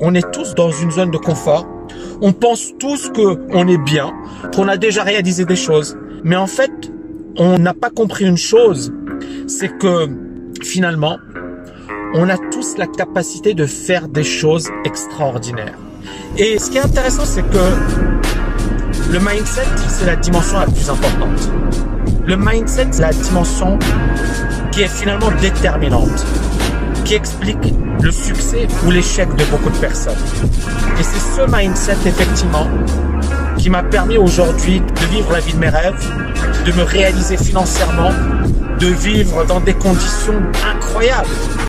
On est tous dans une zone de confort. On pense tous qu'on est bien, qu'on a déjà réalisé des choses. Mais en fait, on n'a pas compris une chose, c'est que finalement, on a tous la capacité de faire des choses extraordinaires. Et ce qui est intéressant, c'est que le mindset, c'est la dimension la plus importante. Le mindset, c'est la dimension qui est finalement déterminante, qui explique le succès ou l'échec de beaucoup de personnes. Et c'est ce mindset, effectivement, qui m'a permis aujourd'hui de vivre la vie de mes rêves, de me réaliser financièrement, de vivre dans des conditions incroyables.